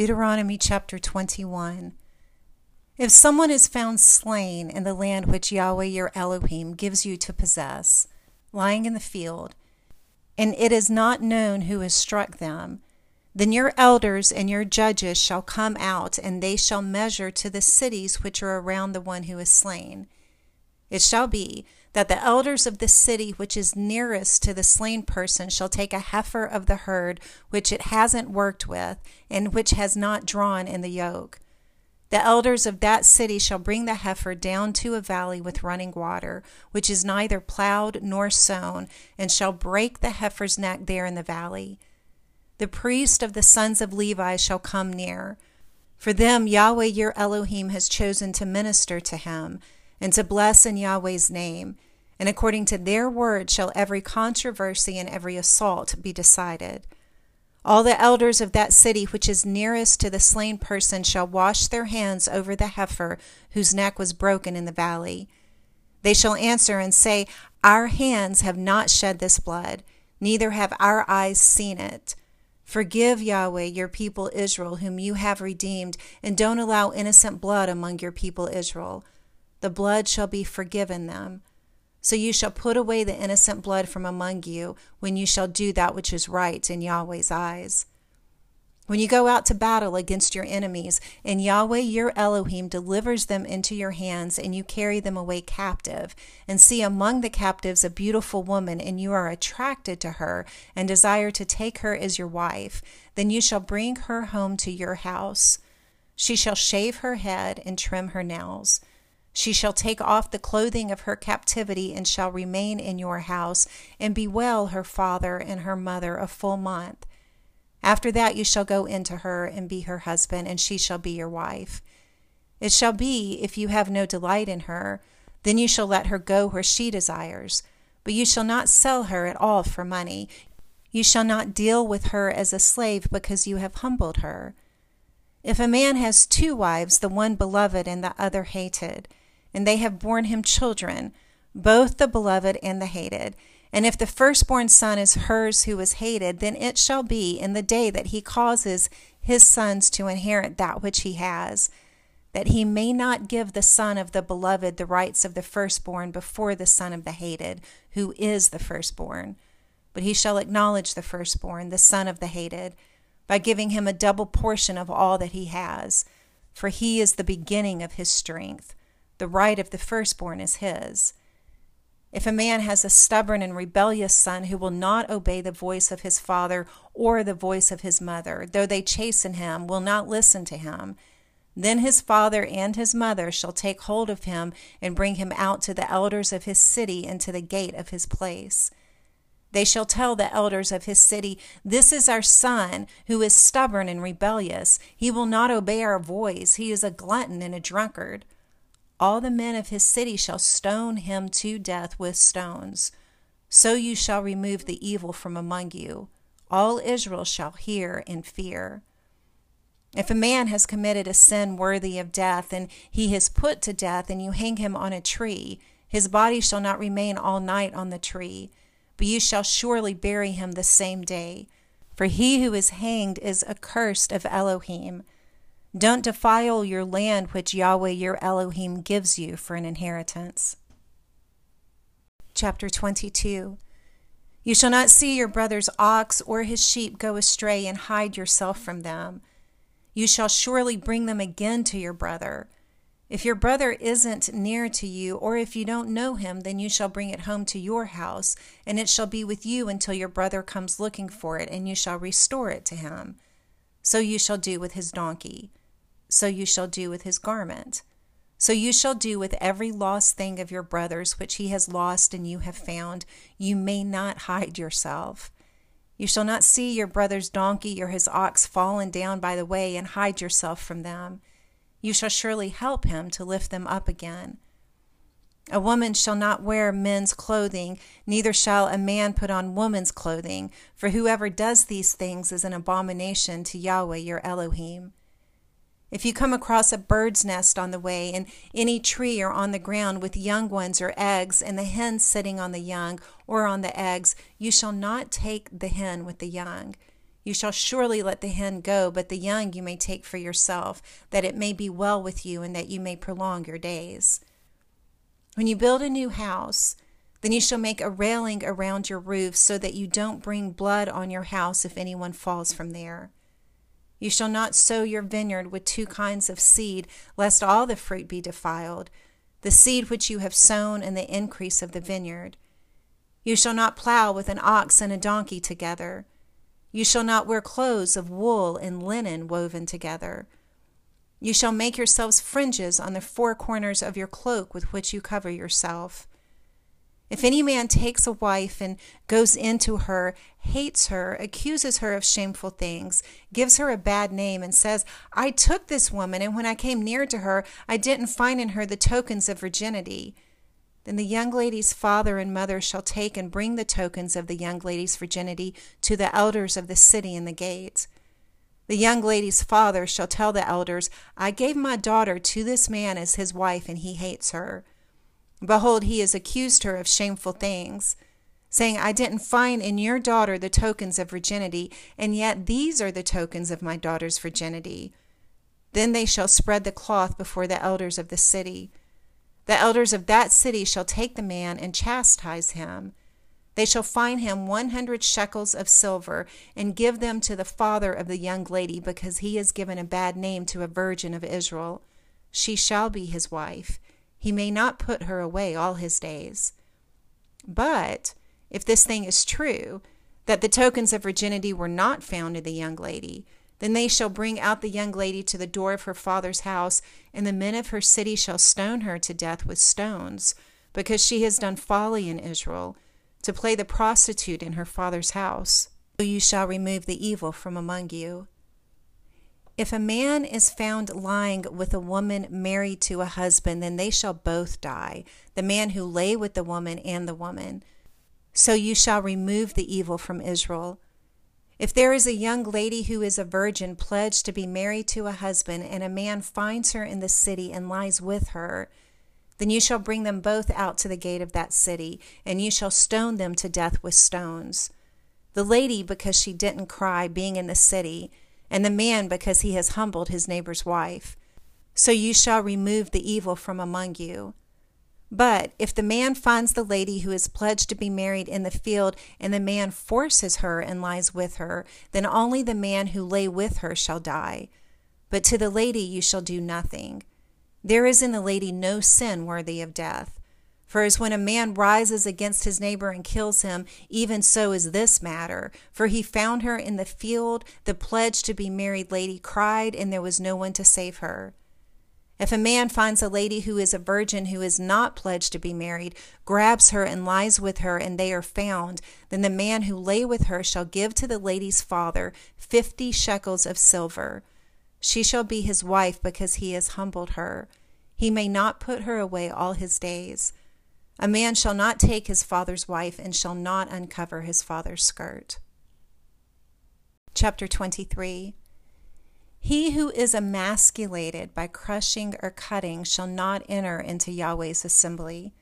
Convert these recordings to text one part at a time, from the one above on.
Deuteronomy chapter 21. If someone is found slain in the land which Yahweh your Elohim gives you to possess, lying in the field, and it is not known who has struck them, then your elders and your judges shall come out, and they shall measure to the cities which are around the one who is slain. It shall be that the elders of the city which is nearest to the slain person shall take a heifer of the herd which it hasn't worked with, and which has not drawn in the yoke. The elders of that city shall bring the heifer down to a valley with running water, which is neither plowed nor sown, and shall break the heifer's neck there in the valley. The priest of the sons of Levi shall come near. For them Yahweh your Elohim has chosen to minister to him, and to bless in Yahweh's name. And according to their word shall every controversy and every assault be decided. All the elders of that city which is nearest to the slain person shall wash their hands over the heifer whose neck was broken in the valley. They shall answer and say, Our hands have not shed this blood, neither have our eyes seen it. Forgive, Yahweh, your people Israel, whom you have redeemed, and don't allow innocent blood among your people Israel. The blood shall be forgiven them. So you shall put away the innocent blood from among you when you shall do that which is right in Yahweh's eyes. When you go out to battle against your enemies, and Yahweh your Elohim delivers them into your hands, and you carry them away captive, and see among the captives a beautiful woman, and you are attracted to her, and desire to take her as your wife, then you shall bring her home to your house. She shall shave her head and trim her nails. She shall take off the clothing of her captivity and shall remain in your house, and bewail her father and her mother a full month. After that you shall go into her and be her husband, and she shall be your wife. It shall be, if you have no delight in her, then you shall let her go where she desires. But you shall not sell her at all for money. You shall not deal with her as a slave because you have humbled her. If a man has two wives, the one beloved and the other hated, and they have borne him children, both the beloved and the hated. And if the firstborn son is hers who is hated, then it shall be in the day that he causes his sons to inherit that which he has, that he may not give the son of the beloved the rights of the firstborn before the son of the hated, who is the firstborn. But he shall acknowledge the firstborn, the son of the hated, by giving him a double portion of all that he has, for he is the beginning of his strength the right of the firstborn is his. If a man has a stubborn and rebellious son who will not obey the voice of his father or the voice of his mother, though they chasten him, will not listen to him, then his father and his mother shall take hold of him and bring him out to the elders of his city and to the gate of his place. They shall tell the elders of his city, This is our son, who is stubborn and rebellious. He will not obey our voice. He is a glutton and a drunkard all the men of his city shall stone him to death with stones. So you shall remove the evil from among you. All Israel shall hear and fear. If a man has committed a sin worthy of death, and he is put to death, and you hang him on a tree, his body shall not remain all night on the tree, but you shall surely bury him the same day. For he who is hanged is accursed of Elohim. Don't defile your land which Yahweh your Elohim gives you for an inheritance. Chapter 22 You shall not see your brother's ox or his sheep go astray and hide yourself from them. You shall surely bring them again to your brother. If your brother isn't near to you, or if you don't know him, then you shall bring it home to your house, and it shall be with you until your brother comes looking for it, and you shall restore it to him. So you shall do with his donkey so you shall do with his garment. So you shall do with every lost thing of your brother's which he has lost and you have found. You may not hide yourself. You shall not see your brother's donkey or his ox fallen down by the way and hide yourself from them. You shall surely help him to lift them up again. A woman shall not wear men's clothing, neither shall a man put on woman's clothing, for whoever does these things is an abomination to Yahweh your Elohim. If you come across a bird's nest on the way, in any tree or on the ground with young ones or eggs, and the hen sitting on the young or on the eggs, you shall not take the hen with the young. You shall surely let the hen go, but the young you may take for yourself, that it may be well with you and that you may prolong your days. When you build a new house, then you shall make a railing around your roof so that you don't bring blood on your house if anyone falls from there. You shall not sow your vineyard with two kinds of seed, lest all the fruit be defiled, the seed which you have sown and the increase of the vineyard. You shall not plow with an ox and a donkey together. You shall not wear clothes of wool and linen woven together. You shall make yourselves fringes on the four corners of your cloak with which you cover yourself. If any man takes a wife and goes into her, hates her, accuses her of shameful things, gives her a bad name, and says, I took this woman, and when I came near to her, I didn't find in her the tokens of virginity then the young lady's father and mother shall take and bring the tokens of the young lady's virginity to the elders of the city in the gates. The young lady's father shall tell the elders, I gave my daughter to this man as his wife, and he hates her. Behold, he has accused her of shameful things, saying, I didn't find in your daughter the tokens of virginity, and yet these are the tokens of my daughter's virginity. Then they shall spread the cloth before the elders of the city. The elders of that city shall take the man and chastise him. They shall fine him one hundred shekels of silver and give them to the father of the young lady, because he has given a bad name to a virgin of Israel. She shall be his wife. He may not put her away all his days. But if this thing is true, that the tokens of virginity were not found in the young lady, then they shall bring out the young lady to the door of her father's house, and the men of her city shall stone her to death with stones, because she has done folly in Israel, to play the prostitute in her father's house. So you shall remove the evil from among you. If a man is found lying with a woman married to a husband, then they shall both die, the man who lay with the woman and the woman. So you shall remove the evil from Israel. If there is a young lady who is a virgin pledged to be married to a husband, and a man finds her in the city and lies with her, then you shall bring them both out to the gate of that city, and you shall stone them to death with stones. The lady, because she didn't cry, being in the city, and the man, because he has humbled his neighbor's wife. So you shall remove the evil from among you. But if the man finds the lady who is pledged to be married in the field, and the man forces her and lies with her, then only the man who lay with her shall die. But to the lady you shall do nothing. There is in the lady no sin worthy of death. For as when a man rises against his neighbor and kills him, even so is this matter. For he found her in the field, the pledged to be married lady cried, and there was no one to save her. If a man finds a lady who is a virgin who is not pledged to be married, grabs her and lies with her, and they are found, then the man who lay with her shall give to the lady's father fifty shekels of silver. She shall be his wife because he has humbled her. He may not put her away all his days. A man shall not take his father's wife and shall not uncover his father's skirt. Chapter 23 he who is emasculated by crushing or cutting shall not enter into Yahweh's assembly.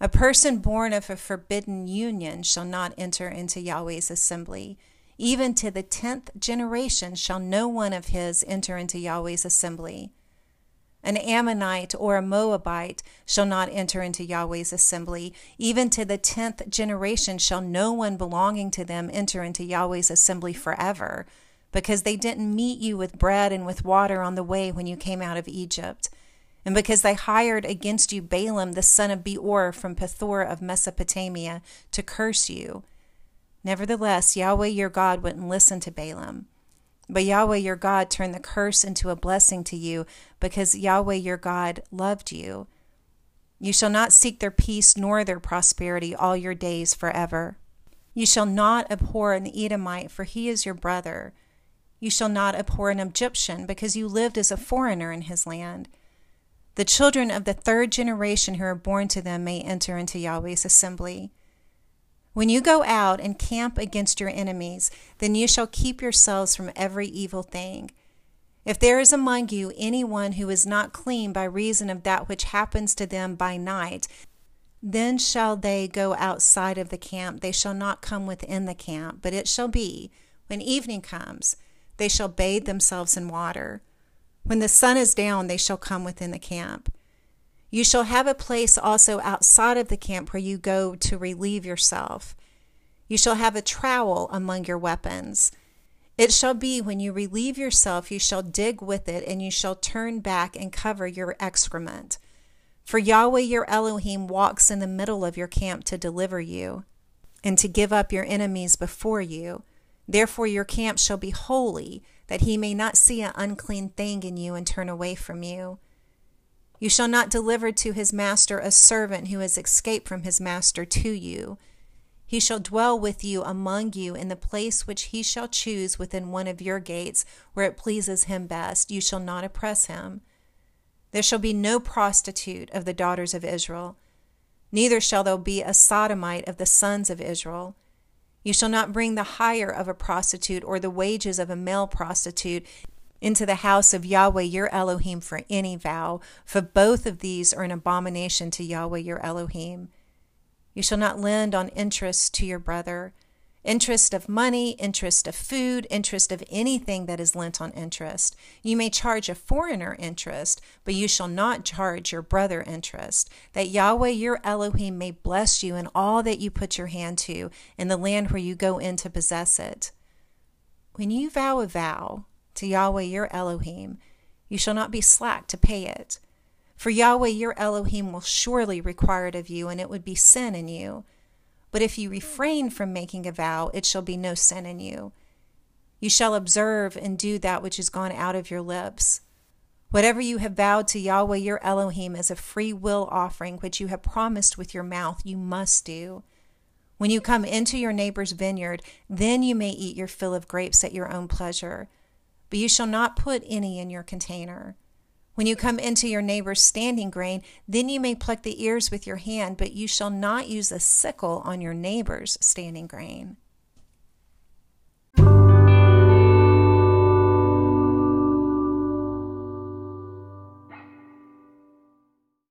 A person born of a forbidden union shall not enter into Yahweh's assembly. Even to the tenth generation shall no one of his enter into Yahweh's assembly. An Ammonite or a Moabite shall not enter into Yahweh's assembly. Even to the tenth generation shall no one belonging to them enter into Yahweh's assembly forever because they didn't meet you with bread and with water on the way when you came out of Egypt, and because they hired against you Balaam the son of Beor from Pethor of Mesopotamia to curse you. Nevertheless, Yahweh your God wouldn't listen to Balaam. But Yahweh your God turned the curse into a blessing to you, because Yahweh your God loved you. You shall not seek their peace nor their prosperity all your days forever. You shall not abhor an Edomite, for he is your brother. You shall not abhor an Egyptian, because you lived as a foreigner in his land. The children of the third generation who are born to them may enter into Yahweh's assembly. When you go out and camp against your enemies, then you shall keep yourselves from every evil thing. If there is among you anyone who is not clean by reason of that which happens to them by night, then shall they go outside of the camp. They shall not come within the camp, but it shall be When evening comes, they shall bathe themselves in water. When the sun is down, they shall come within the camp. You shall have a place also outside of the camp where you go to relieve yourself. You shall have a trowel among your weapons. It shall be when you relieve yourself, you shall dig with it, and you shall turn back and cover your excrement. For Yahweh your Elohim walks in the middle of your camp to deliver you, and to give up your enemies before you. Therefore your camp shall be holy, that he may not see an unclean thing in you and turn away from you. You shall not deliver to his master a servant who has escaped from his master to you. He shall dwell with you among you in the place which he shall choose within one of your gates, where it pleases him best. You shall not oppress him. There shall be no prostitute of the daughters of Israel, neither shall there be a sodomite of the sons of Israel. You shall not bring the hire of a prostitute or the wages of a male prostitute into the house of Yahweh your Elohim for any vow, for both of these are an abomination to Yahweh your Elohim. You shall not lend on interest to your brother. Interest of money, interest of food, interest of anything that is lent on interest. You may charge a foreigner interest, but you shall not charge your brother interest, that Yahweh your Elohim may bless you in all that you put your hand to in the land where you go in to possess it. When you vow a vow to Yahweh your Elohim, you shall not be slack to pay it. For Yahweh your Elohim will surely require it of you, and it would be sin in you. But if you refrain from making a vow, it shall be no sin in you. You shall observe and do that which is gone out of your lips. Whatever you have vowed to Yahweh your Elohim as a free will offering, which you have promised with your mouth, you must do. When you come into your neighbor's vineyard, then you may eat your fill of grapes at your own pleasure. But you shall not put any in your container. When you come into your neighbor's standing grain, then you may pluck the ears with your hand, but you shall not use a sickle on your neighbor's standing grain.